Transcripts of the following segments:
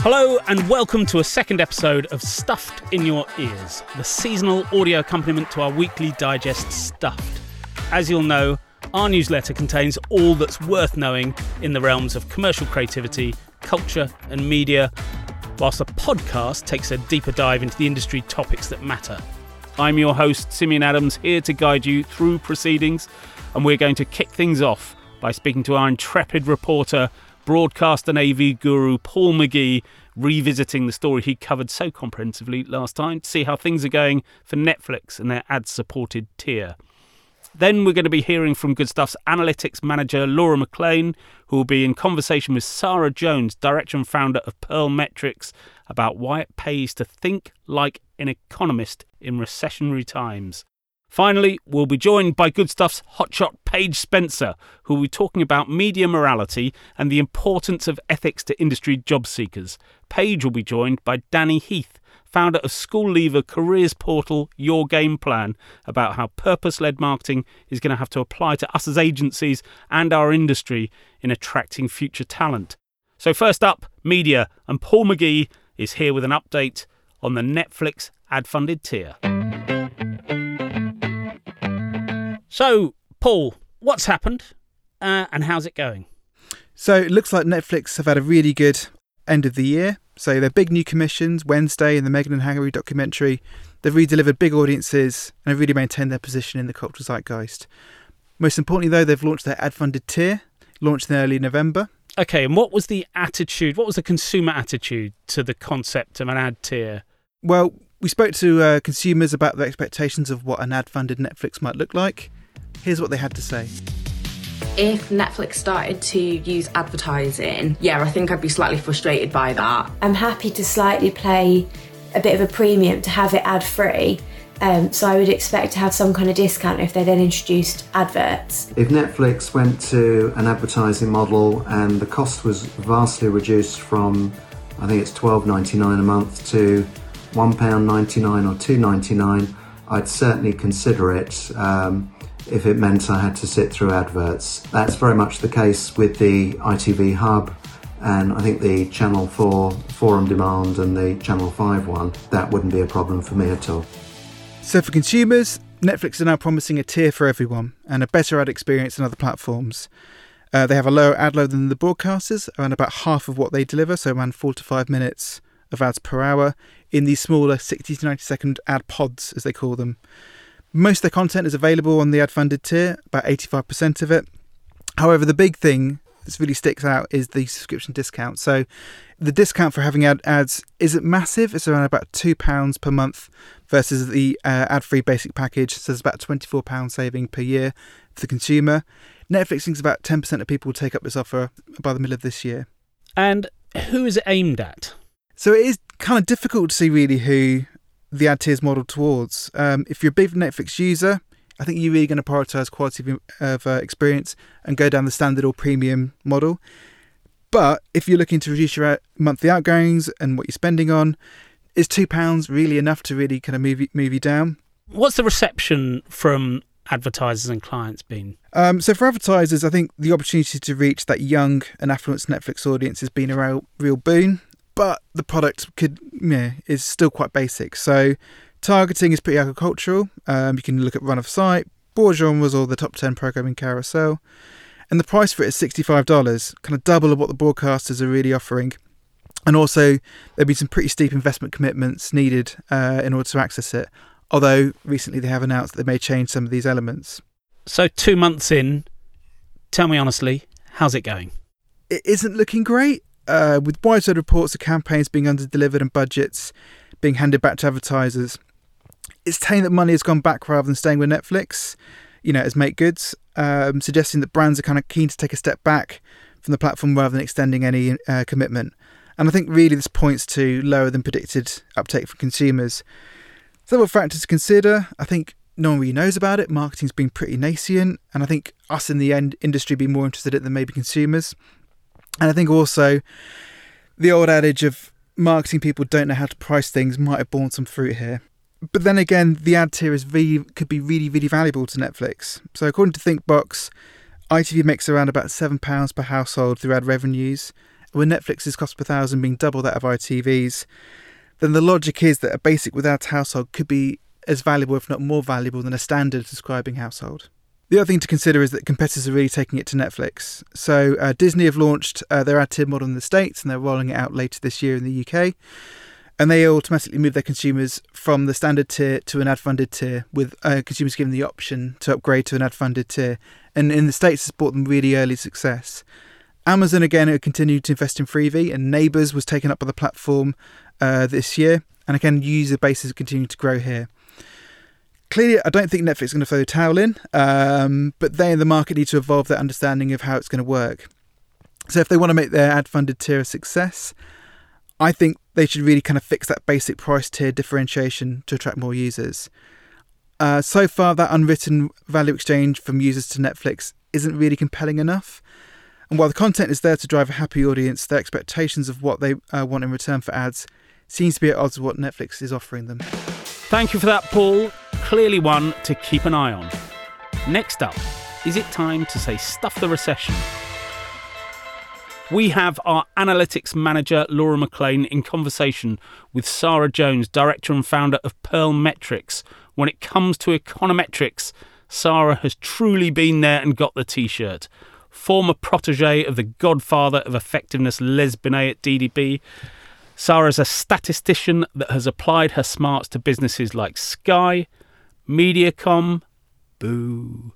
Hello, and welcome to a second episode of Stuffed in Your Ears, the seasonal audio accompaniment to our weekly digest Stuffed. As you'll know, our newsletter contains all that's worth knowing in the realms of commercial creativity, culture, and media, whilst the podcast takes a deeper dive into the industry topics that matter. I'm your host, Simeon Adams, here to guide you through proceedings, and we're going to kick things off by speaking to our intrepid reporter, broadcast and AV guru Paul McGee, revisiting the story he covered so comprehensively last time to see how things are going for Netflix and their ad supported tier. Then we're going to be hearing from Goodstuff's analytics manager Laura Maclean, who will be in conversation with Sara Jones, director and founder of Pearl Metrics, about why it pays to think like an economist in recessionary times. Finally, we'll be joined by Goodstuff's hotshot Paige Spencer, who will be talking about media morality and the importance of ethics to industry job seekers. Paige will be joined by Danny Heath, founder of school leaver careers portal YourGamePlan, about how purpose led marketing is going to have to apply to us as agencies and our industry in attracting future talent. So, first up, media, and Paul McGee is here with an update on the Netflix ad funded tier. So, Paul, what's happened uh, and how's it going? So it looks like Netflix have had a really good end of the year. So their big new commissions, Wednesday and the Meghan and Harry documentary, they've really delivered big audiences and have really maintained their position in the cultural zeitgeist. Most importantly, though, they've launched their ad-funded tier, launched in early November. Okay, and what was the attitude? What was the consumer attitude to the concept of an ad tier? Well, we spoke to uh, consumers about their expectations of what an ad-funded Netflix might look like. Here's what they had to say. If Netflix started to use advertising, yeah, I think I'd be slightly frustrated by that. I'm happy to slightly play a bit of a premium to have it ad free. Um, so I would expect to have some kind of discount if they then introduced adverts. If Netflix went to an advertising model and the cost was vastly reduced from, I think it's $12.99 a month to £1.99 or $2.99, I'd certainly consider it. Um, if it meant I had to sit through adverts. That's very much the case with the ITV Hub and I think the Channel 4 Forum Demand and the Channel 5 one. That wouldn't be a problem for me at all. So for consumers, Netflix are now promising a tier for everyone and a better ad experience than other platforms. Uh, they have a lower ad load than the broadcasters, around about half of what they deliver, so around four to five minutes of ads per hour in these smaller 60 to 90 second ad pods, as they call them. Most of the content is available on the ad funded tier, about 85% of it. However, the big thing that really sticks out is the subscription discount. So the discount for having ad- ads isn't massive, it's around about £2 per month versus the uh, ad free basic package. So there's about £24 saving per year for the consumer. Netflix thinks about 10% of people will take up this offer by the middle of this year. And who is it aimed at? So it is kind of difficult to see really who the ad tiers model towards. Um, if you're a big Netflix user, I think you're really going to prioritize quality of, of uh, experience and go down the standard or premium model. But if you're looking to reduce your uh, monthly outgoings and what you're spending on, is two pounds really enough to really kind of move you, move you down? What's the reception from advertisers and clients been? Um, so for advertisers, I think the opportunity to reach that young and affluent Netflix audience has been a real, real boon but the product could yeah is still quite basic. So targeting is pretty agricultural. Um, you can look at run of site, broad genres, or the top ten programming carousel, and the price for it is sixty five dollars, kind of double of what the broadcasters are really offering. And also, there'll be some pretty steep investment commitments needed uh, in order to access it. Although recently they have announced that they may change some of these elements. So two months in, tell me honestly, how's it going? It isn't looking great uh, with widespread reports of campaigns being underdelivered and budgets being handed back to advertisers, it's telling that money has gone back rather than staying with Netflix, you know, as make goods, um, suggesting that brands are kind of keen to take a step back from the platform rather than extending any uh, commitment. And I think really this points to lower than predicted uptake for consumers. Several factors to consider. I think no one really knows about it. Marketing's been pretty nascent, and I think us in the end industry be more interested in it than maybe consumers. And I think also the old adage of marketing people don't know how to price things might have borne some fruit here. But then again, the ad tier is really, could be really, really valuable to Netflix. So according to ThinkBox, ITV makes around about £7 per household through ad revenues, with Netflix's cost per thousand being double that of ITV's, then the logic is that a basic without household could be as valuable, if not more valuable, than a standard subscribing household. The other thing to consider is that competitors are really taking it to Netflix. So uh, Disney have launched uh, their ad tier model in the States and they're rolling it out later this year in the UK. And they automatically move their consumers from the standard tier to an ad funded tier, with uh, consumers given the option to upgrade to an ad funded tier. And in the States, it's brought them really early success. Amazon again continued to invest in Freevee, and Neighbours was taken up by the platform uh, this year. And again, user bases continue to grow here clearly, I don't think Netflix is going to throw the towel in, um, but they and the market need to evolve their understanding of how it's going to work. So if they want to make their ad-funded tier a success, I think they should really kind of fix that basic price tier differentiation to attract more users. Uh, so far, that unwritten value exchange from users to Netflix isn't really compelling enough. And while the content is there to drive a happy audience, their expectations of what they uh, want in return for ads seems to be at odds with what Netflix is offering them. Thank you for that, Paul. Clearly one to keep an eye on. Next up, is it time to say stuff the recession? We have our analytics manager, Laura Maclean, in conversation with Sara Jones, director and founder of Pearl Metrics. When it comes to econometrics, Sara has truly been there and got the t shirt. Former protege of the godfather of effectiveness, Les Binet at DDB, Sara's a statistician that has applied her smarts to businesses like Sky, Mediacom, boo,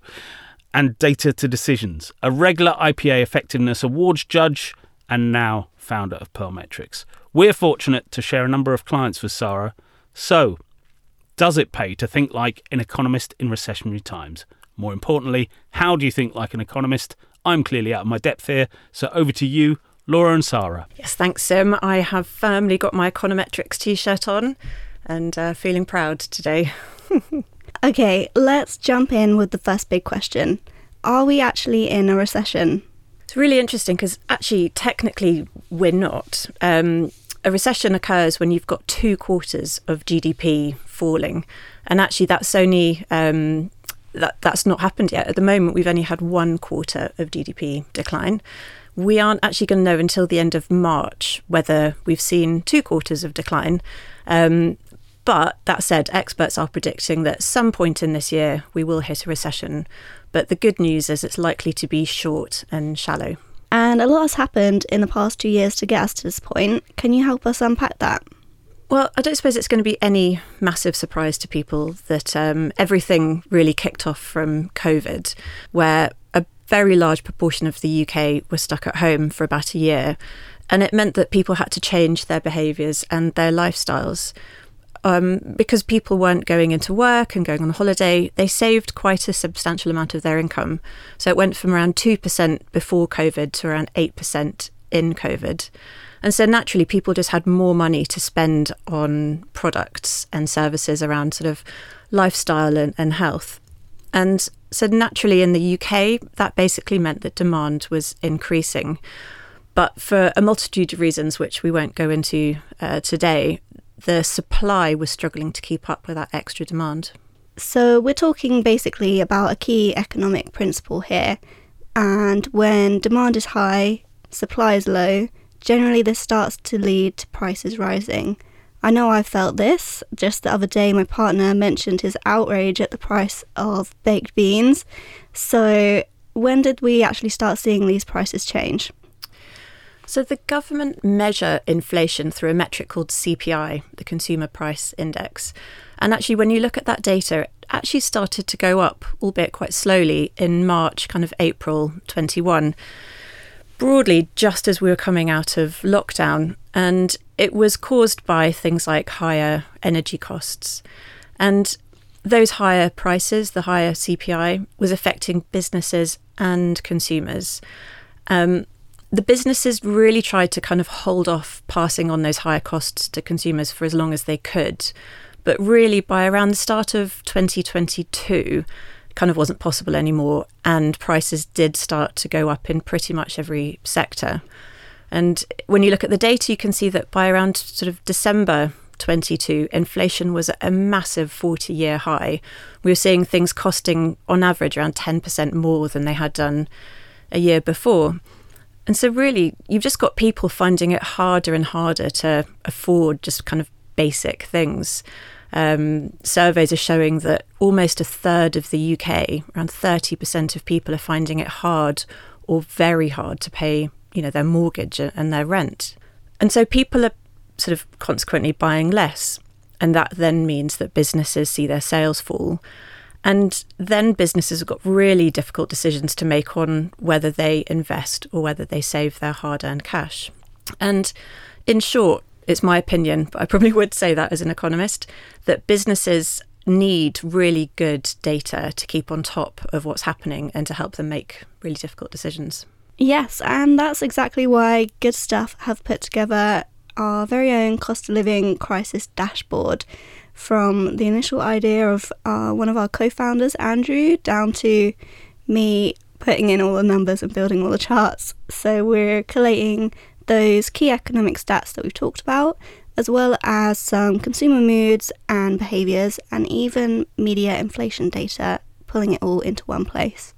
and Data to Decisions, a regular IPA Effectiveness Awards judge, and now founder of Pearl Metrics. We're fortunate to share a number of clients with Sara. So, does it pay to think like an economist in recessionary times? More importantly, how do you think like an economist? I'm clearly out of my depth here, so over to you. Laura and Sara. Yes, thanks, Sim. I have firmly got my econometrics t shirt on and uh, feeling proud today. okay, let's jump in with the first big question Are we actually in a recession? It's really interesting because actually, technically, we're not. Um, a recession occurs when you've got two quarters of GDP falling, and actually, that's only um, that that's not happened yet. At the moment, we've only had one quarter of GDP decline we aren't actually going to know until the end of March whether we've seen two quarters of decline. Um, but that said, experts are predicting that some point in this year we will hit a recession. But the good news is it's likely to be short and shallow. And a lot has happened in the past two years to get us to this point. Can you help us unpack that? Well, I don't suppose it's going to be any massive surprise to people that um, everything really kicked off from COVID, where a very large proportion of the UK were stuck at home for about a year. And it meant that people had to change their behaviours and their lifestyles. Um, because people weren't going into work and going on holiday, they saved quite a substantial amount of their income. So it went from around 2% before COVID to around 8% in COVID. And so naturally, people just had more money to spend on products and services around sort of lifestyle and, and health. And so naturally, in the UK, that basically meant that demand was increasing. But for a multitude of reasons, which we won't go into uh, today, the supply was struggling to keep up with that extra demand. So, we're talking basically about a key economic principle here. And when demand is high, supply is low, generally this starts to lead to prices rising. I know I've felt this. Just the other day, my partner mentioned his outrage at the price of baked beans. So, when did we actually start seeing these prices change? So, the government measure inflation through a metric called CPI, the Consumer Price Index. And actually, when you look at that data, it actually started to go up, albeit quite slowly, in March, kind of April 21 broadly just as we were coming out of lockdown. And it was caused by things like higher energy costs. And those higher prices, the higher CPI, was affecting businesses and consumers. Um, the businesses really tried to kind of hold off passing on those higher costs to consumers for as long as they could. But really, by around the start of 2022, kind of wasn't possible anymore, and prices did start to go up in pretty much every sector. And when you look at the data, you can see that by around sort of December 22, inflation was at a massive 40 year high. We were seeing things costing, on average, around 10% more than they had done a year before. And so, really, you've just got people finding it harder and harder to afford just kind of basic things. Um, surveys are showing that almost a third of the UK, around 30% of people, are finding it hard or very hard to pay, you know, their mortgage and their rent. And so people are sort of consequently buying less. And that then means that businesses see their sales fall. And then businesses have got really difficult decisions to make on whether they invest or whether they save their hard earned cash. And in short, it's my opinion, but I probably would say that as an economist, that businesses need really good data to keep on top of what's happening and to help them make really difficult decisions. Yes, and that's exactly why Goodstuff have put together our very own cost of living crisis dashboard from the initial idea of uh, one of our co founders, Andrew, down to me putting in all the numbers and building all the charts. So we're collating those key economic stats that we've talked about, as well as some consumer moods and behaviours, and even media inflation data, pulling it all into one place.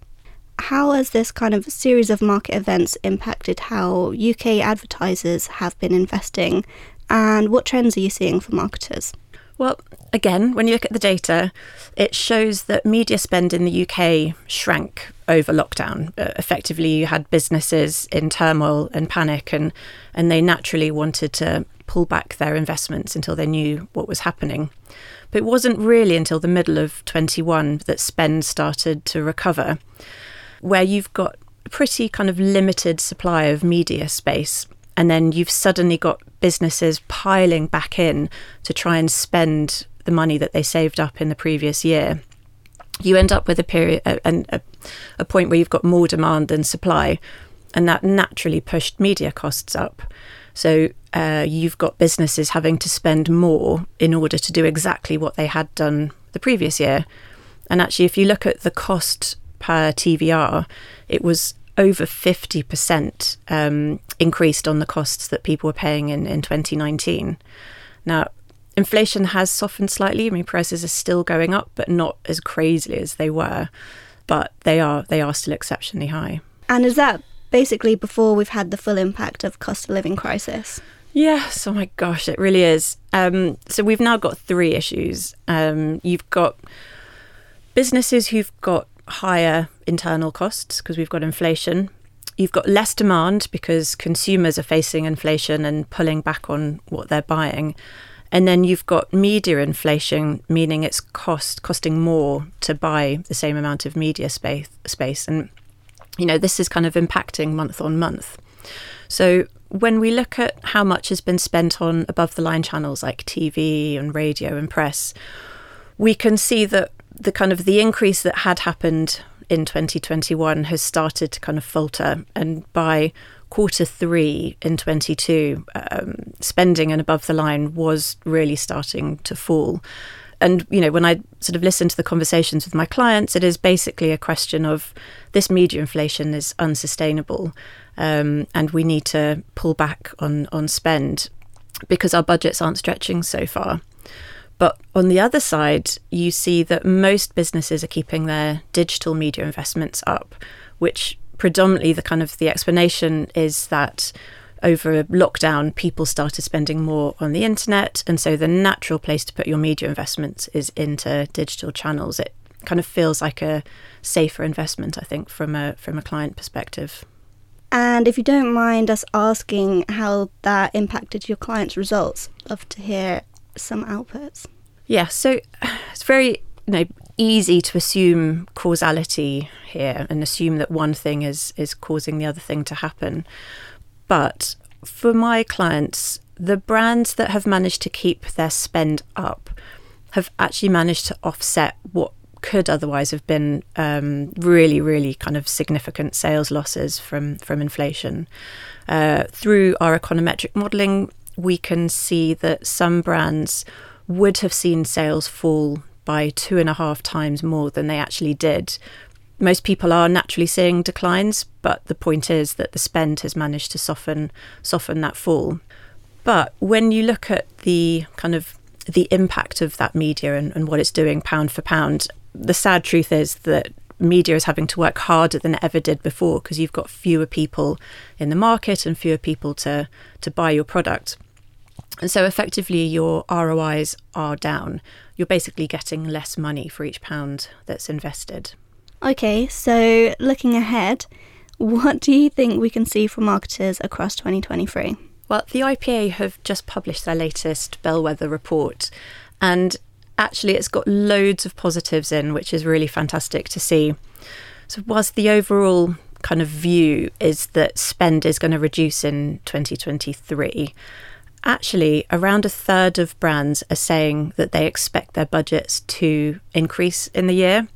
How has this kind of series of market events impacted how UK advertisers have been investing, and what trends are you seeing for marketers? Well, again, when you look at the data, it shows that media spend in the UK shrank over lockdown. Uh, effectively, you had businesses in turmoil and panic, and, and they naturally wanted to pull back their investments until they knew what was happening. But it wasn't really until the middle of 21 that spend started to recover, where you've got a pretty kind of limited supply of media space and then you've suddenly got businesses piling back in to try and spend the money that they saved up in the previous year. You end up with a period and a, a, point where you've got more demand than supply and that naturally pushed media costs up. So uh, you've got businesses having to spend more in order to do exactly what they had done the previous year. And actually if you look at the cost per tvr it was over 50% um, increased on the costs that people were paying in, in 2019. Now, inflation has softened slightly. I mean, prices are still going up, but not as crazily as they were. But they are they are still exceptionally high. And is that basically before we've had the full impact of cost of living crisis? Yes, oh my gosh, it really is. Um, so we've now got three issues. Um, you've got businesses who've got higher internal costs because we've got inflation. You've got less demand because consumers are facing inflation and pulling back on what they're buying. And then you've got media inflation, meaning it's cost costing more to buy the same amount of media space space. And you know, this is kind of impacting month on month. So when we look at how much has been spent on above the line channels like TV and radio and press, we can see that the kind of the increase that had happened in 2021 has started to kind of falter, and by quarter three in 22, um, spending and above the line was really starting to fall. And you know, when I sort of listen to the conversations with my clients, it is basically a question of this media inflation is unsustainable, um, and we need to pull back on on spend because our budgets aren't stretching so far. But on the other side, you see that most businesses are keeping their digital media investments up, which predominantly the kind of the explanation is that over a lockdown, people started spending more on the internet. And so the natural place to put your media investments is into digital channels. It kind of feels like a safer investment, I think, from a from a client perspective. And if you don't mind us asking how that impacted your clients' results, love to hear some outputs? Yeah, so it's very you know easy to assume causality here and assume that one thing is is causing the other thing to happen. But for my clients, the brands that have managed to keep their spend up have actually managed to offset what could otherwise have been um, really, really kind of significant sales losses from from inflation. Uh, through our econometric modelling, we can see that some brands would have seen sales fall by two and a half times more than they actually did. Most people are naturally seeing declines, but the point is that the spend has managed to soften soften that fall. But when you look at the kind of the impact of that media and, and what it's doing pound for pound, the sad truth is that media is having to work harder than it ever did before because you've got fewer people in the market and fewer people to to buy your product. And so effectively your ROIs are down. You're basically getting less money for each pound that's invested. Okay, so looking ahead, what do you think we can see from marketers across 2023? Well, the IPA have just published their latest bellwether report, and actually, it's got loads of positives in, which is really fantastic to see. So, whilst the overall kind of view is that spend is going to reduce in 2023, actually, around a third of brands are saying that they expect their budgets to increase in the year.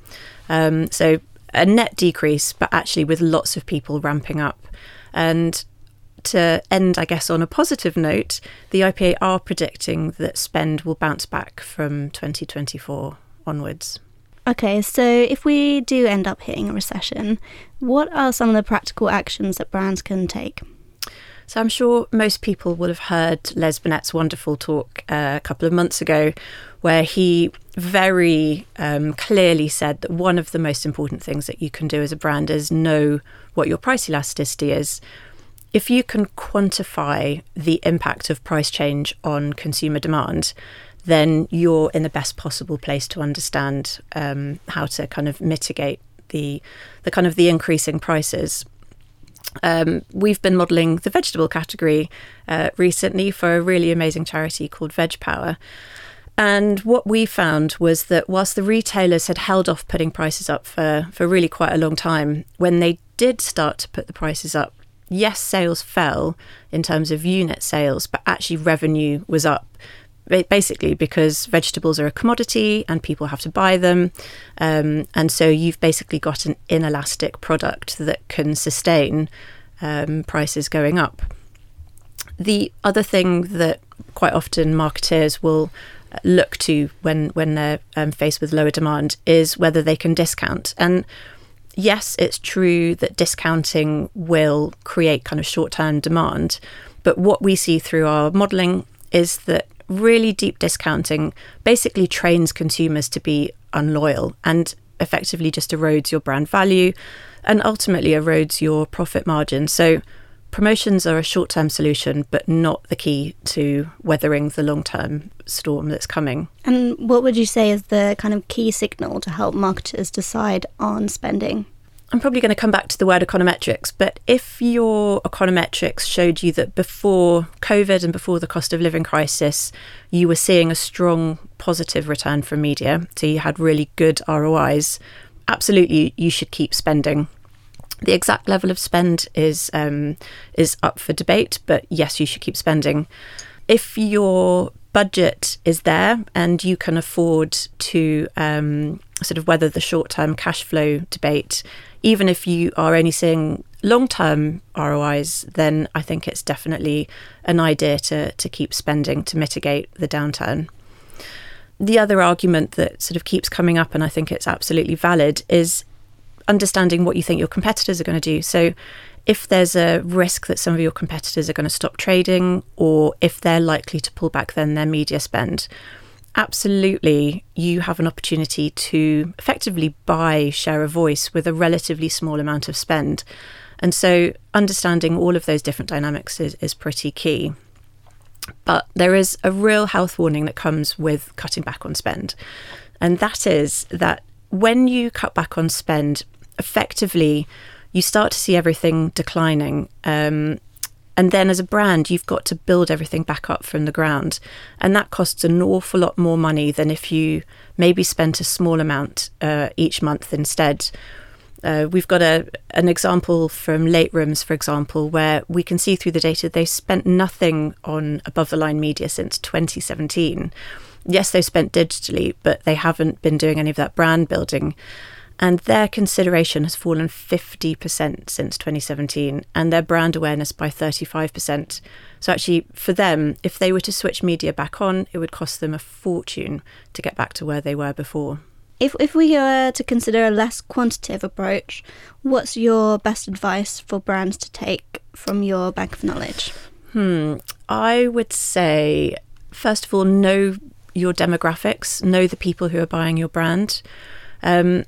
Um, so, a net decrease, but actually with lots of people ramping up. And to end, I guess, on a positive note, the IPA are predicting that spend will bounce back from 2024 onwards. Okay, so if we do end up hitting a recession, what are some of the practical actions that brands can take? So I'm sure most people will have heard Les Binet's wonderful talk uh, a couple of months ago, where he very um, clearly said that one of the most important things that you can do as a brand is know what your price elasticity is if you can quantify the impact of price change on consumer demand, then you're in the best possible place to understand um, how to kind of mitigate the the kind of the increasing prices. Um, we've been modelling the vegetable category uh, recently for a really amazing charity called Veg Power. And what we found was that whilst the retailers had held off putting prices up for, for really quite a long time, when they did start to put the prices up, yes, sales fell in terms of unit sales, but actually revenue was up. Basically, because vegetables are a commodity and people have to buy them. Um, and so you've basically got an inelastic product that can sustain um, prices going up. The other thing that quite often marketers will look to when, when they're um, faced with lower demand is whether they can discount. And yes, it's true that discounting will create kind of short term demand. But what we see through our modelling is that really deep discounting basically trains consumers to be unloyal and effectively just erodes your brand value and ultimately erodes your profit margin. So promotions are a short term solution, but not the key to weathering the long term storm that's coming. And what would you say is the kind of key signal to help marketers decide on spending? I'm probably going to come back to the word econometrics, but if your econometrics showed you that before COVID and before the cost of living crisis, you were seeing a strong positive return from media, so you had really good ROIs, absolutely you should keep spending. The exact level of spend is um, is up for debate, but yes, you should keep spending. If your budget is there and you can afford to um, sort of weather the short term cash flow debate, even if you are only seeing long term ROIs, then I think it's definitely an idea to, to keep spending to mitigate the downturn. The other argument that sort of keeps coming up, and I think it's absolutely valid, is understanding what you think your competitors are going to do. So, if there's a risk that some of your competitors are going to stop trading, or if they're likely to pull back then their media spend, absolutely you have an opportunity to effectively buy share a voice with a relatively small amount of spend. And so, understanding all of those different dynamics is, is pretty key. But there is a real health warning that comes with cutting back on spend. And that is that when you cut back on spend, effectively, you start to see everything declining. Um, and then as a brand, you've got to build everything back up from the ground. And that costs an awful lot more money than if you maybe spent a small amount uh, each month instead. Uh, we've got a an example from LateRooms, for example, where we can see through the data they spent nothing on above the line media since 2017. Yes, they spent digitally, but they haven't been doing any of that brand building and their consideration has fallen 50% since 2017 and their brand awareness by 35%. So, actually, for them, if they were to switch media back on, it would cost them a fortune to get back to where they were before. If, if we were to consider a less quantitative approach, what's your best advice for brands to take from your bank of knowledge? Hmm. I would say, first of all, know your demographics, know the people who are buying your brand. Um,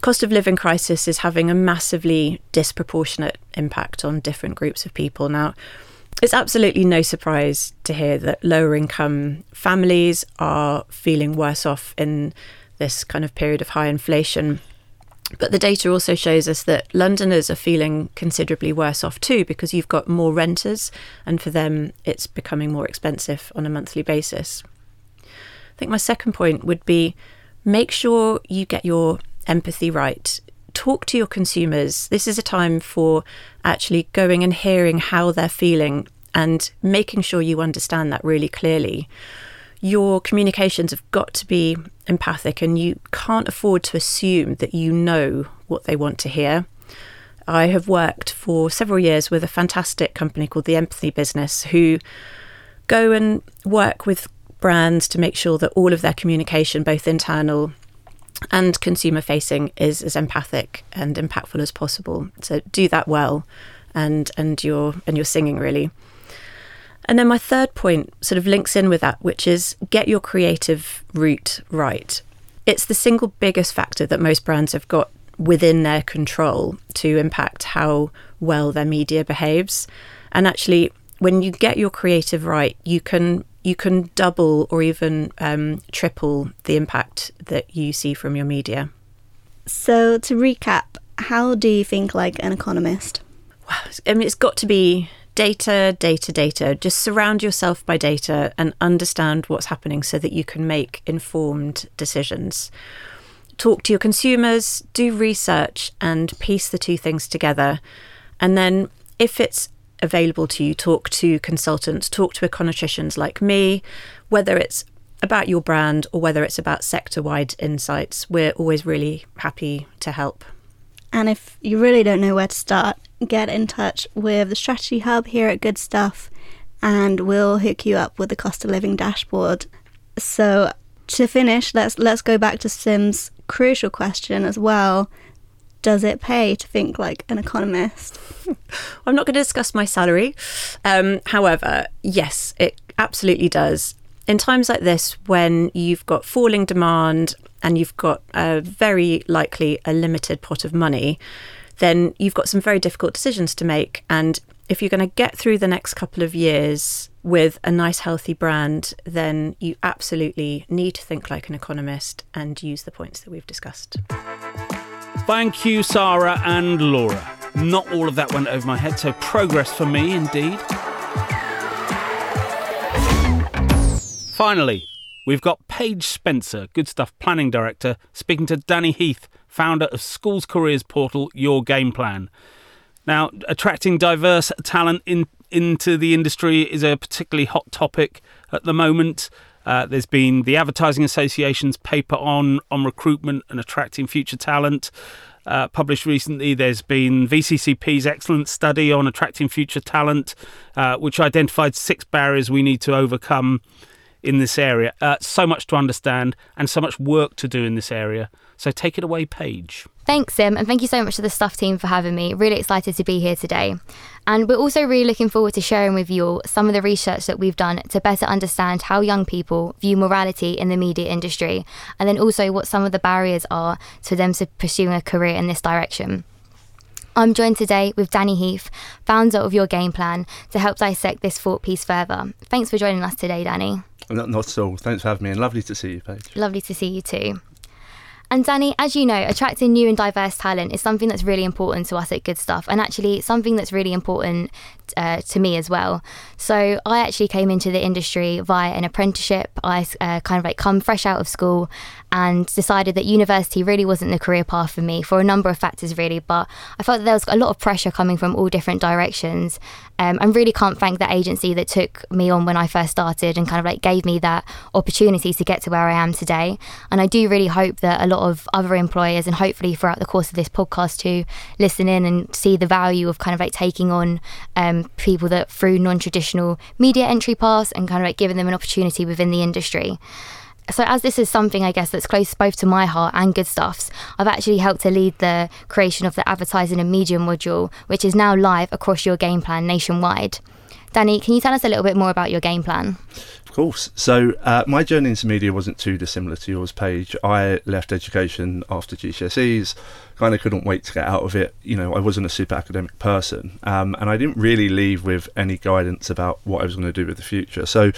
cost of living crisis is having a massively disproportionate impact on different groups of people. Now, it's absolutely no surprise to hear that lower income families are feeling worse off in this kind of period of high inflation. But the data also shows us that Londoners are feeling considerably worse off too because you've got more renters, and for them, it's becoming more expensive on a monthly basis. I think my second point would be make sure you get your empathy right. Talk to your consumers. This is a time for actually going and hearing how they're feeling and making sure you understand that really clearly. Your communications have got to be empathic, and you can't afford to assume that you know what they want to hear. I have worked for several years with a fantastic company called the Empathy Business who go and work with brands to make sure that all of their communication, both internal and consumer facing, is as empathic and impactful as possible. So do that well, and and you're and you're singing really. And then my third point sort of links in with that, which is get your creative route right. It's the single biggest factor that most brands have got within their control to impact how well their media behaves. And actually, when you get your creative right, you can you can double or even um, triple the impact that you see from your media. So to recap, how do you think like an economist? Wow, I mean, it's got to be data, data, data. Just surround yourself by data and understand what's happening so that you can make informed decisions. Talk to your consumers, do research, and piece the two things together. And then, if it's available to you, talk to consultants, talk to econometricians like me, whether it's about your brand or whether it's about sector wide insights. We're always really happy to help. And if you really don't know where to start, get in touch with the Strategy Hub here at Goodstuff and we'll hook you up with the cost of living dashboard. So to finish, let's let's go back to Sim's crucial question as well. Does it pay to think like an economist? I'm not going to discuss my salary. Um, however, yes, it absolutely does. In times like this, when you've got falling demand and you've got a very likely a limited pot of money, then you've got some very difficult decisions to make. And if you're going to get through the next couple of years with a nice, healthy brand, then you absolutely need to think like an economist and use the points that we've discussed. Thank you, Sara and Laura. Not all of that went over my head, so progress for me indeed. Finally, we've got Paige Spencer, Goodstuff Planning Director, speaking to Danny Heath, founder of schools careers portal YourGamePlan. Now, attracting diverse talent in, into the industry is a particularly hot topic at the moment. Uh, there's been the Advertising Association's paper on on recruitment and attracting future talent. Uh, published recently, there's been VCCP's excellent study on attracting future talent, uh, which identified six barriers we need to overcome in this area. Uh, so much to understand and so much work to do in this area. So take it away, Paige. Thanks, Sim, and thank you so much to the Stuff team for having me. Really excited to be here today. And we're also really looking forward to sharing with you all some of the research that we've done to better understand how young people view morality in the media industry, and then also what some of the barriers are to them to pursuing a career in this direction. I'm joined today with Danny Heath, founder of YourGamePlan, to help dissect this thought piece further. Thanks for joining us today, Danny. Not, not at all. Thanks for having me, and lovely to see you, Paige. Lovely to see you too. And Danny, as you know, attracting new and diverse talent is something that's really important to us at Goodstuff, and actually something that's really important uh, to me as well. So I actually came into the industry via an apprenticeship. I uh, kind of like come fresh out of school and decided that university really wasn't the career path for me for a number of factors, really. But I felt that there was a lot of pressure coming from all different directions. Um, and really can't thank the agency that took me on when I first started and kind of like gave me that opportunity to get to where I am today. And I do really hope that a lot of other employers and hopefully throughout the course of this podcast to listen in and see the value of kind of like taking on um, people that through non-traditional media entry paths and kind of like giving them an opportunity within the industry so as this is something I guess that's close both to my heart and Goodstuff's, I've actually helped to lead the creation of the advertising and media module, which is now live across YourGamePlan nationwide. Danny, can you tell us a little bit more about YourGamePlan? Of course. So uh, my journey into media wasn't too dissimilar to yours, Paige. I left education after GCSEs, kind of couldn't wait to get out of it. You know, I wasn't a super academic person, um, and I didn't really leave with any guidance about what I was going to do with the future. So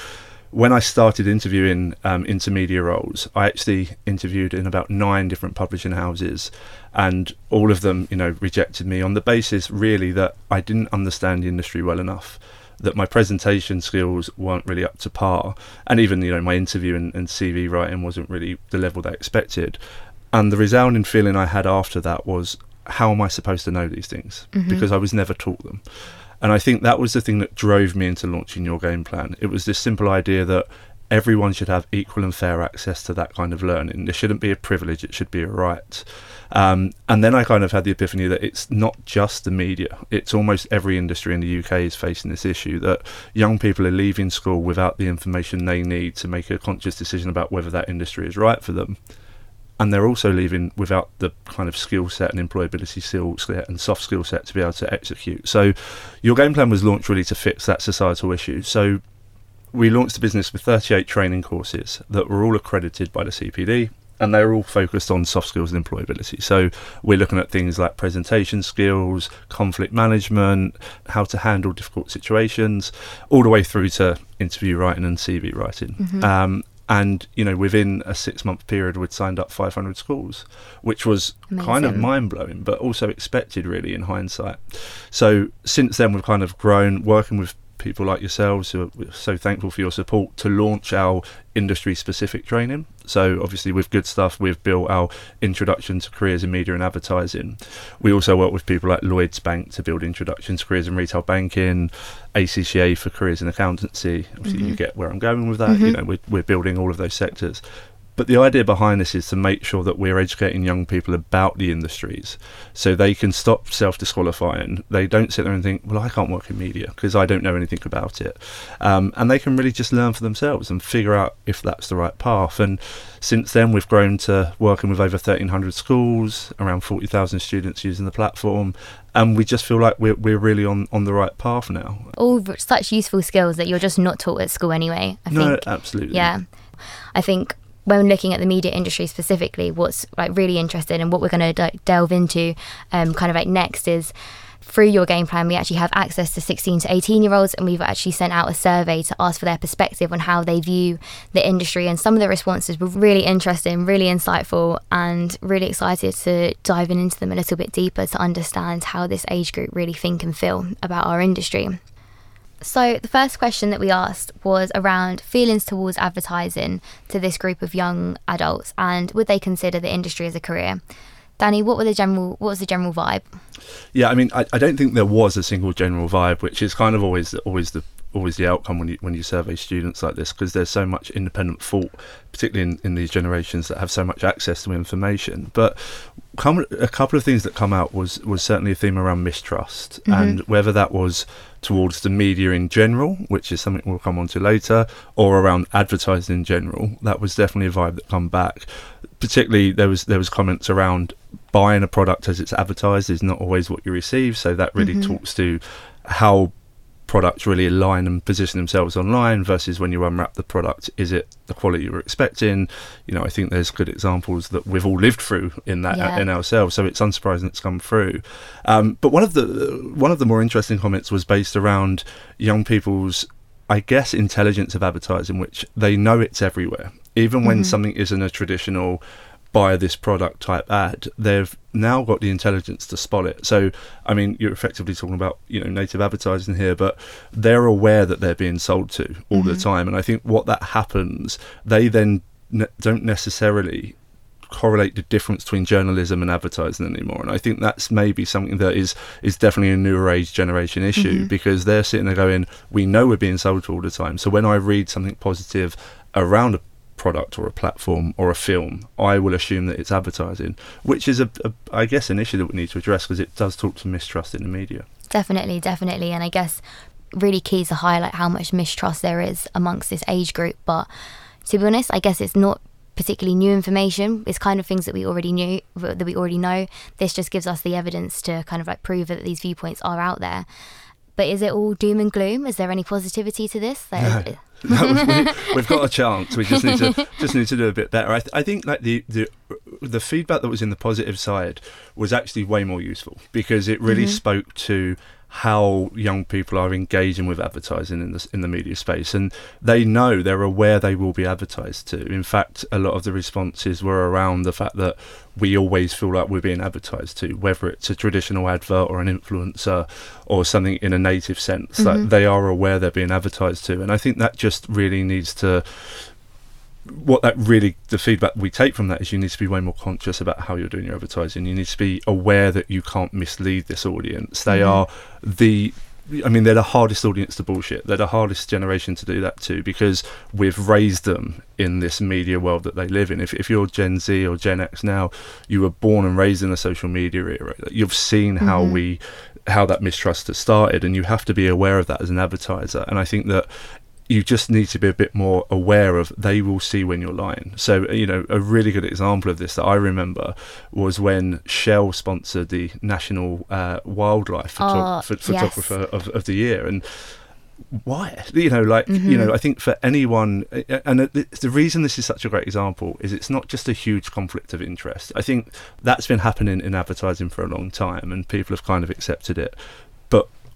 when I started interviewing um, intermedia roles, I actually interviewed in about nine different publishing houses, and all of them, you know, rejected me on the basis really that I didn't understand the industry well enough, that my presentation skills weren't really up to par, and even you know my interview and, and CV writing wasn't really the level they expected. And the resounding feeling I had after that was, how am I supposed to know these things? Mhm. Because I was never taught them. And I think that was the thing that drove me into launching YourGamePlan. It was this simple idea that everyone should have equal and fair access to that kind of learning. There shouldn't be a privilege, it should be a right. Um, and then I kind of had the epiphany that it's not just the media, it's almost every industry in the UK is facing this issue that young people are leaving school without the information they need to make a conscious decision about whether that industry is right for them and they're also leaving without the kind of skill set and employability skill set and soft skill set to be able to execute. So, YourGamePlan was launched really to fix that societal issue. So, we launched the business with 38 training courses that were all accredited by the CPD. And they're all focused on soft skills and employability. So we're looking at things like presentation skills, conflict management, how to handle difficult situations, all the way through to interview writing and CV writing. Mhm. Um, and you know, within a six-month period, we'd signed up 500 schools, which was kind of mind-blowing, but also expected, really, in hindsight. So since then, we've kind of grown, working with people like yourselves who are so thankful for your support to launch our industry specific training. So obviously with Goodstuff we've built our introduction to careers in media and advertising. We also work with people like Lloyds Bank to build introduction to careers in retail banking, ACCA for careers in accountancy. Obviously you Mhm. get where I'm going with that. You Mhm. know, we're, we're building all of those sectors. But the idea behind this is to make sure that we're educating young people about the industries so they can stop self disqualifying. They don't sit there and think, well, I can't work in media because I don't know anything about it. Um, and they can really just learn for themselves and figure out if that's the right path. And since then, we've grown to working with over 1,300 schools, around 40,000 students using the platform. And we just feel like we're, we're really on, on the right path now. All such useful skills that you're just not taught at school anyway. I no, think. absolutely. Yeah. I think when looking at the media industry specifically, what's like really interesting and what we're going to like, delve into um, kind of like next is through YourGamePlan, we actually have access to 16 to 18 year olds, and we've actually sent out a survey to ask for their perspective on how they view the industry. And some of the responses were really interesting, really insightful, and really excited to dive into them a little bit deeper to understand how this age group really think and feel about our industry. So, the first question that we asked was around feelings towards advertising to this group of young adults and would they consider the industry as a career? Danny, what were the general what was the general vibe? Yeah, I mean, I, I don't think there was a single general vibe, which is kind of always always the always the outcome when you when you survey students like this, because there's so much independent thought, particularly in, in these generations that have so much access to information. But come, a couple of things that come out was was certainly a theme around mistrust, Mhm. and whether that was towards the media in general, which is something we'll come on to later, or around advertising in general, that was definitely a vibe that come back. Particularly, there was there was comments around buying a product as it's advertised is not always what you receive, so that really Mhm. talks to how products really align and position themselves online versus when you unwrap the product is it the quality you were expecting you know i think there's good examples that we've all lived through in that Yeah. in ourselves so it's unsurprising it's come through um, but one of the one of the more interesting comments was based around young people's i guess intelligence of advertising which they know it's everywhere even when Mhm. something isn't a traditional buy this product type ad, they've now got the intelligence to spot it. So, I mean, you're effectively talking about you know native advertising here, but they're aware that they're being sold to all the Mhm. time, and I think what that happens, they then ne- don't necessarily correlate the difference between journalism and advertising anymore and i think that's maybe something that is is definitely a newer age generation issue Mhm. because they're sitting there going we know we're being sold to all the time so when i read something positive around a product or a platform or a film i will assume that it's advertising which is a, a i guess an issue that we need to address because it does talk to mistrust in the media Definitely, definitely. And I guess really key to highlight how much mistrust there is amongst this age group. But to be honest, I guess it's not particularly new information. It's kind of things that we already knew, that we already know. This just gives us the evidence to kind of like prove that these viewpoints are out there. But is it all doom and gloom? Is there any positivity to this? Like, we, have got a chance. We just need to just need to do a bit better. I, th- I think like the, the the feedback that was in the positive side was actually way more useful because it really Mm-hmm. spoke to how young people are engaging with advertising in the in the media space, and they know they're aware they will be advertised to. In fact, a lot of the responses were around the fact that we always feel like we're being advertised to, whether it's a traditional advert or an influencer or something in a native sense. Like mm-hmm. they are aware they're being advertised to, and I think that just really needs to what that really the feedback we take from that is you need to be way more conscious about how you're doing your advertising you need to be aware that you can't mislead this audience they mm-hmm. are the I mean, they're the hardest audience to bullshit. They're the hardest generation to do that to because we've raised them in this media world that they live in. If, if you're Gen Z or Gen X now, you were born and raised in the social media era. You've seen how mm-hmm. we, how that mistrust has started, and you have to be aware of that as an advertiser. And I think that you just need to be a bit more aware of they will see when you're lying. So, you know, a really good example of this that I remember was when Shell sponsored the National uh, Wildlife Oh, Ph- yes. Photographer of, of the Year. And why? You know, like, you know, I think for anyone, and the reason this is such a great example is it's not just a huge conflict of interest. I think that's been happening in advertising for a long time and people have kind of accepted it.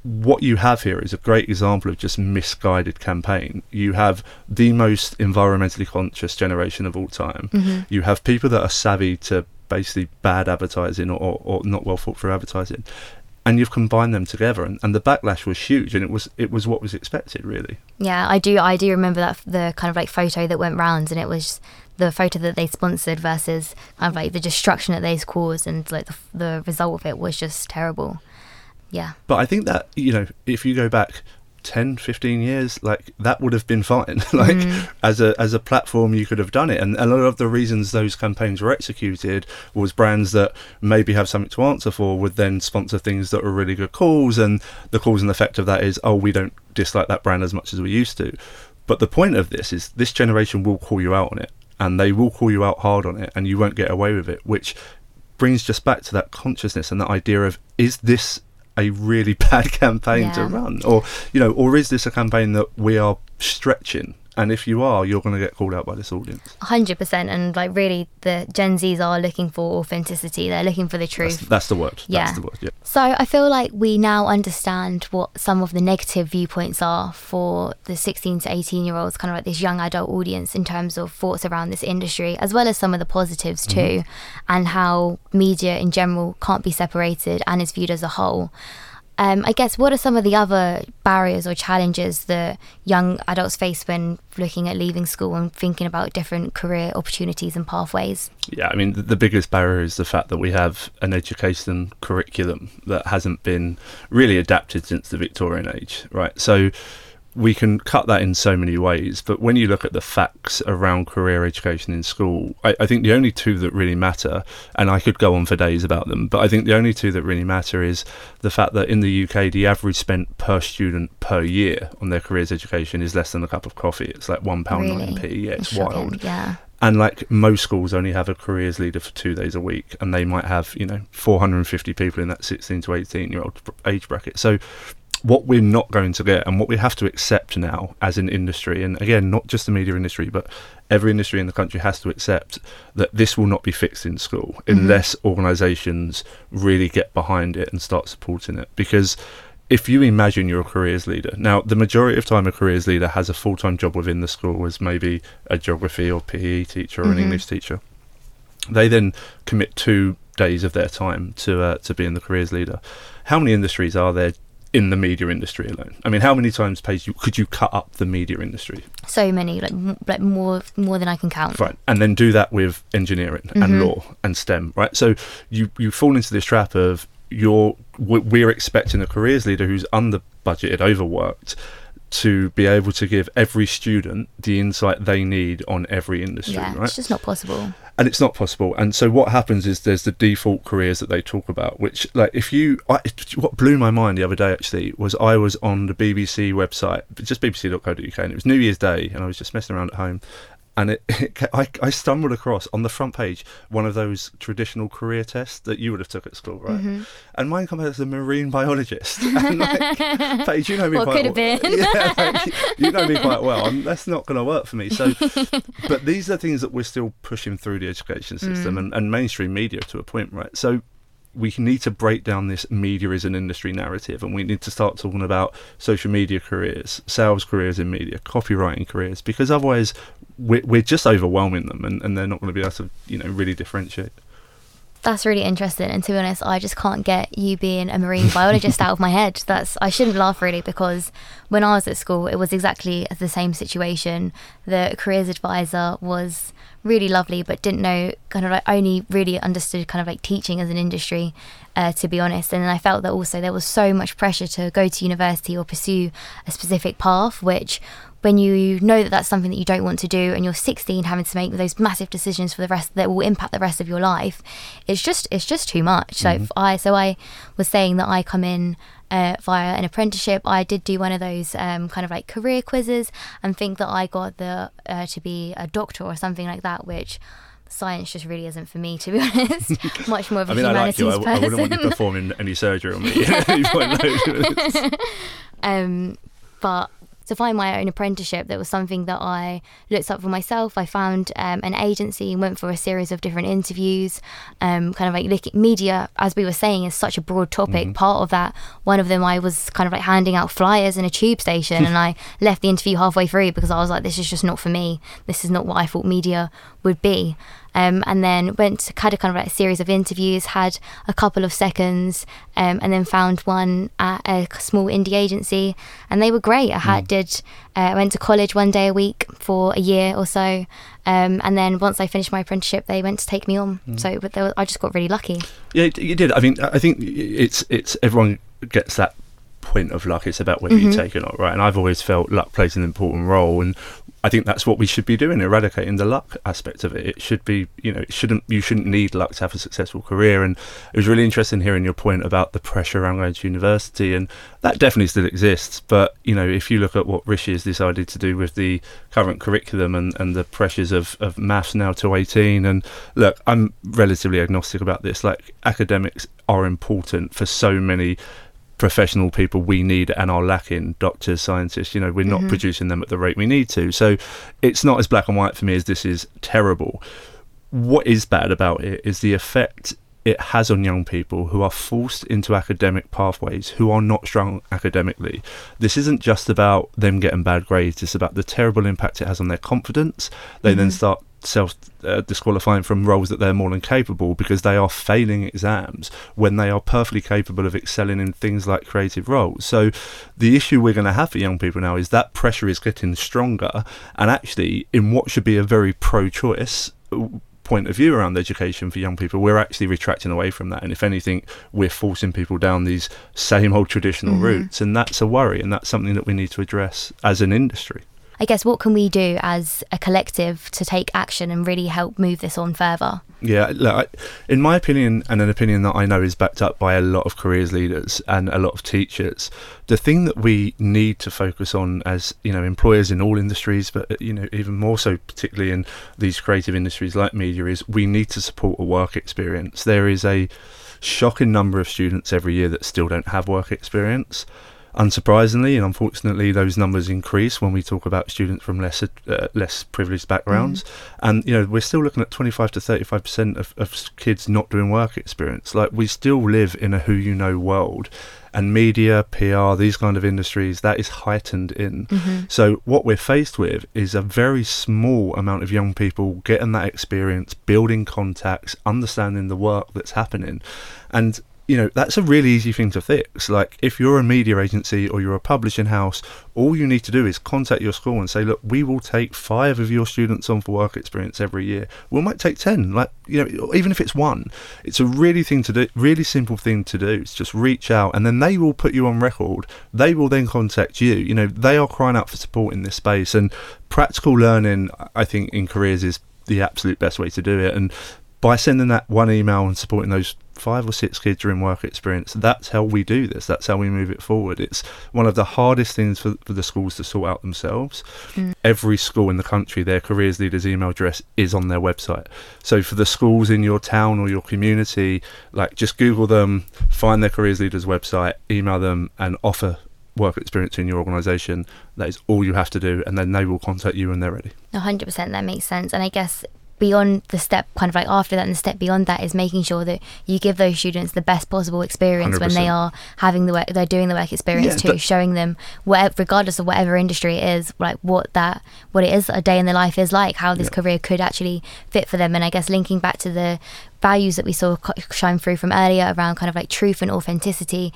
What you have here is a great example of just misguided campaign. You have the most environmentally conscious generation of all time. Mm-hmm. You have people that are savvy to basically bad advertising or, or, or not well thought through advertising. And you've combined them together, and, and the backlash was huge, and it was it was what was expected, really. Yeah, I do. I do remember that the kind of like photo that went round, and it was the photo that they sponsored versus kind of like the destruction that they caused, and like the, the result of it was just terrible. Yeah, But I think that, you know, if you go back 10, 15 years, like that would have been fine. like mm-hmm. as a as a platform you could have done it. And a lot of the reasons those campaigns were executed was brands that maybe have something to answer for would then sponsor things that are really good calls and the cause and effect of that is, oh, we don't dislike that brand as much as we used to. But the point of this is this generation will call you out on it and they will call you out hard on it and you won't get away with it, which brings just back to that consciousness and that idea of is this a really bad campaign to run? Or you know or is this a campaign that we are stretching and if you are you're going to get called out by this audience hundred percent. And like really, the Gen Zs are looking for authenticity. They're looking for the truth. that's, that's the word Yeah. that's the word yeah So I feel like we now understand what some of the negative viewpoints are for the 16 to 18 year olds, kind of like this young adult audience in terms of thoughts around this industry, as well as some of the positives mm-hmm. too, and how media in general can't be separated and is viewed as a whole. Um, I guess what are some of the other barriers or challenges that young adults face when looking at leaving school and thinking about different career opportunities and pathways? Yeah, I mean, the, the biggest barrier is the fact that we have an education curriculum that hasn't been really adapted since the Victorian age, right? So we can cut that in so many ways, but when you look at the facts around career education in school, I, I think the only two that really matter, and I could go on for days about them, but I think the only two that really matter is the fact that in the UK, the average spent per student per year on their careers education is less than a cup of coffee. It's like one pound Really? nine p. Yeah, it's Shocking, wild Yeah. and like most schools only have a careers leader for two days a week and they might have you know 450 people in that 16 to 18 year old age bracket so what we're not going to get and what we have to accept now as an industry. And again not just the media industry but every industry in the country has to accept that this will not be fixed in school unless organizations really get behind it and start supporting it. Because if you imagine you're a careers leader now the majority of time a careers leader has a full-time job within the school as maybe a geography or pe teacher or an english teacher. They then commit two days of their time to uh, to being the careers leader. How many industries are there in the media industry alone i mean how many times Paige you could you cut up the media industry So many, like, m- like more more than I can count. Right, and then do that with engineering and mm-hmm. law and STEM, right? So you you fall into this trap of you're we- we're expecting a careers leader who's under budgeted, overworked, to be able to give every student the insight they need on every industry, Yeah, right? it's just not possible. And it's not possible. And so what happens is there's the default careers that they talk about, which like if you, I, what blew my mind the other day actually was I was on the BBC website, just bbc.co.uk, and it was New Year's Day, and I was just messing around at home, and it, it I, I stumbled across on the front page one of those traditional career tests that you would have took at school, right? Mm-hmm. And mine came out as a marine biologist. and like, Paige, you know me Well, quite could have well. been. Yeah, like, you know me quite well. I'm, that's not going to work for me. So, but these are things that we're still pushing through the education system Mm. and, and mainstream media to a point, right? So we need to break down this media is an industry narrative and we need to start talking about social media careers, sales careers in media, copywriting careers, because otherwise we're, we're just overwhelming them and, and they're not going to be able to, you know, really differentiate. That's really interesting, and to be honest, I just can't get you being a marine biologist out of my head. That's I shouldn't laugh really because when I was at school, it was exactly the same situation. The careers advisor was really lovely, but didn't know kind of like only really understood kind of like teaching as an industry, uh, to be honest. And I felt that also there was so much pressure to go to university or pursue a specific path, which when you know that that's something that you don't want to do and you're 16 having to make those massive decisions for the rest that will impact the rest of your life it's just it's just too much so i so i was saying that i come in uh, via an apprenticeship i did do one of those um, kind of like career quizzes and think that i got the uh, to be a doctor or something like that which science just really isn't for me to be honest much more of a I mean, I like humanities you. I, I wouldn't want you performing any surgery on me. at any point, no. um, but to find my own apprenticeship, that was something that I looked up for myself. I found um, an agency, and went for a series of different interviews, um, kind of like looking media, as we were saying, is such a broad topic. Part of that, one of them, I was kind of like handing out flyers in a tube station, and I left the interview halfway through because I was like, this is just not for me. This is not what I thought media would be. Um, and then went to had a kind of like a series of interviews, had a couple of seconds, um, and then found one at a small indie agency, and they were great. I had did uh, I went to college one day a week for a year or so, um, and then once I finished my apprenticeship, they went to take me on. So but there was, I just got really lucky. Yeah, you did. I mean, I think it's it's everyone gets that point of luck. It's about whether you take it or not, right? And I've always felt luck plays an important role, and I think that's what we should be doing, eradicating the luck aspect of it. It should be, you know, it shouldn't you shouldn't need luck to have a successful career. And it was really interesting hearing your point about the pressure around going to university, and that definitely still exists. But you know, if you look at what Rishi has decided to do with the current curriculum and, and the pressures of, of maths now to 18, and look, I'm relatively agnostic about this. Like academics are important for so many professional people we need and are lacking doctors scientists. You know we're not mm-hmm. producing them at the rate we need to. So it's not as black and white for me as this is terrible. What is bad about it is the effect it has on young people who are forced into academic pathways who are not strong academically. This isn't just about them getting bad grades, it's about the terrible impact it has on their confidence. They then mm-hmm. start self uh, disqualifying from roles that they're more than capable because they are failing exams when they are perfectly capable of excelling in things like creative roles. So the issue we're going to have for young people now is that pressure is getting stronger and actually in what should be a very pro choice point of view around education for young people, we're actually retracting away from that. And if anything, we're forcing people down these same old traditional routes. And that's a worry. And that's something that we need to address as an industry. I guess what can we do as a collective to take action and really help move this on further? Yeah, look, I, in my opinion, and an opinion that I know is backed up by a lot of careers leaders and a lot of teachers, the thing that we need to focus on as you know employers in all industries, but you know even more so, particularly in these creative industries like media, is we need to support a work experience. There is a shocking number of students every year that still don't have work experience. Unsurprisingly and unfortunately, those numbers increase when we talk about students from less uh, less privileged backgrounds. And you know, we're still looking at 25 to 35 percent of, of kids not doing work experience. Like we still live in a who you know world, and media, PR, these kind of industries that is heightened in. So what we're faced with is a very small amount of young people getting that experience, building contacts, understanding the work that's happening, and you know that's a really easy thing to fix. Like if you're a media agency or you're a publishing house all you need to do is contact your school and say look we will take five of your students on for work experience every year. We might take 10 like you know even if it's one it's a really thing to do really simple thing to do it's just reach out and then they will put you on record. They will then contact you. You know they are crying out for support in this space and practical learning i think in careers is the absolute best way to do it. And by sending that one email and supporting those five or six kids during work experience, that's how we do this. That's how we move it forward. It's one of the hardest things for, for the schools to sort out themselves. Mm. Every school in the country, their careers leaders email address is on their website. So for the schools in your town or your community, like just Google them, find their careers leaders website, email them, and offer work experience in your organisation. That is all you have to do, and then they will contact you when they're ready. 100% that makes sense. And I guess beyond the step kind of like after that and the step beyond that is making sure that you give those students the best possible experience when they are having the work they're doing the work experience Yeah, too that- showing them whatever regardless of whatever industry it is like what that what it is a day in their life is like how this Yeah. career could actually fit for them. And i guess linking back to the values that we saw shine through from earlier around kind of like truth and authenticity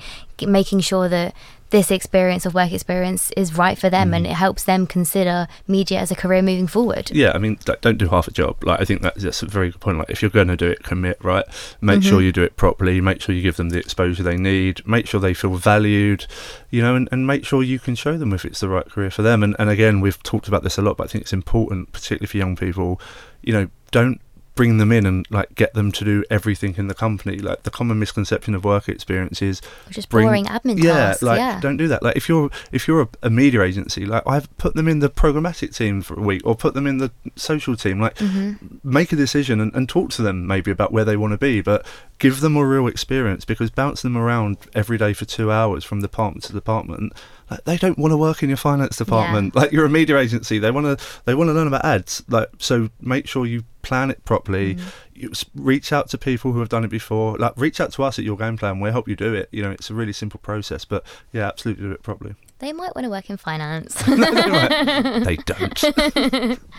making sure that this experience of work experience is right for them and mm. it helps them consider media as a career moving forward Yeah, I mean, don't do half a job. Like, I think that, that's a very good point. Like, if you're going to do it, commit, right? Make sure mm-hmm. you do it properly. Make sure you give them the exposure they need. Make sure they feel valued, you know, and, and make sure you can show them if it's the right career for them. And, and again, we've talked about this a lot, but I think it's important, particularly for young people, you know, don't bring them in and like get them to do everything in the company like the common misconception of work experience is Just bring- boring admin yeah tasks, like yeah. don't do that like if you're if you're a, a media agency like i've put them in the programmatic team for a week or put them in the social team like Mm-hmm. make a decision and, and talk to them maybe about where they want to be but give them a real experience because bounce them around every day for two hours from department to department like, they don't want to work in your finance department. Like you're a media agency they want to they want to learn about ads. Like so make sure you plan it properly. Mm-hmm. You reach out to people who have done it before. Like reach out to us at YourGamePlan. We'll help you do it. You know it's a really simple process but yeah absolutely do it properly. They might want to work in finance. they don't.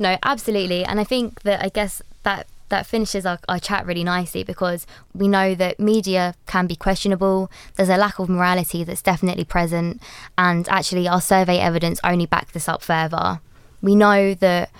No, absolutely. And I think that I guess that that finishes our, our chat really nicely because we know that media can be questionable. There's a lack of morality that's definitely present. And actually, our survey evidence only back this up further. We know that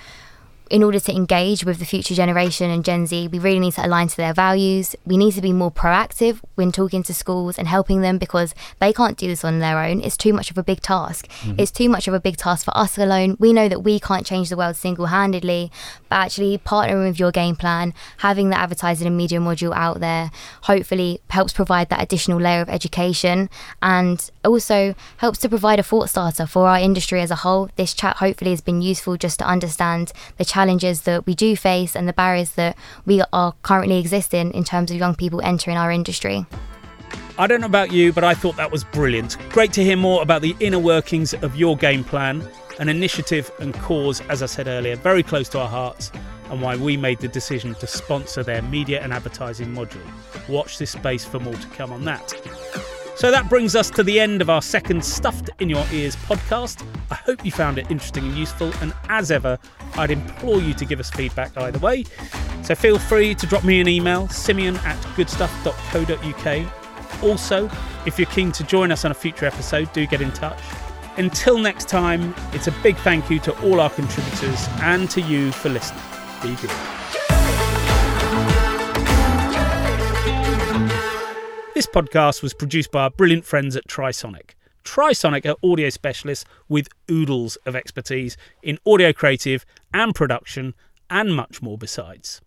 in order to engage with the future generation and Gen Z, we really need to align to their values. We need to be more proactive when talking to schools and helping them because they can't do this on their own. It's too much of a big task. Mm-hmm. It's too much of a big task for us alone. We know that we can't change the world single handedly, but actually partnering with YourGamePlan, having the advertising and media module out there, hopefully helps provide that additional layer of education and also helps to provide a thought starter for our industry as a whole. This chat hopefully has been useful just to understand the challenges that we do face and the barriers that we are currently existing in terms of young people entering our industry. I don't know about you, but I thought that was brilliant. Great to hear more about the inner workings of YourGamePlan, an initiative and cause, as I said earlier, very close to our hearts, and why we made the decision to sponsor their media and advertising module. Watch this space for more to come on that. So that brings us to the end of our second Stuffed in Your Ears podcast. I hope you found it interesting and useful, and as ever, I'd implore you to give us feedback either way. So feel free to drop me an email, simeon at goodstuff.co.uk. Also, if you're keen to join us on a future episode, do get in touch. Until next time, it's a big thank you to all our contributors and to you for listening. Be good. This podcast was produced by our brilliant friends at Trisonic. Trisonic are audio specialists with oodles of expertise in audio creative and production and much more besides.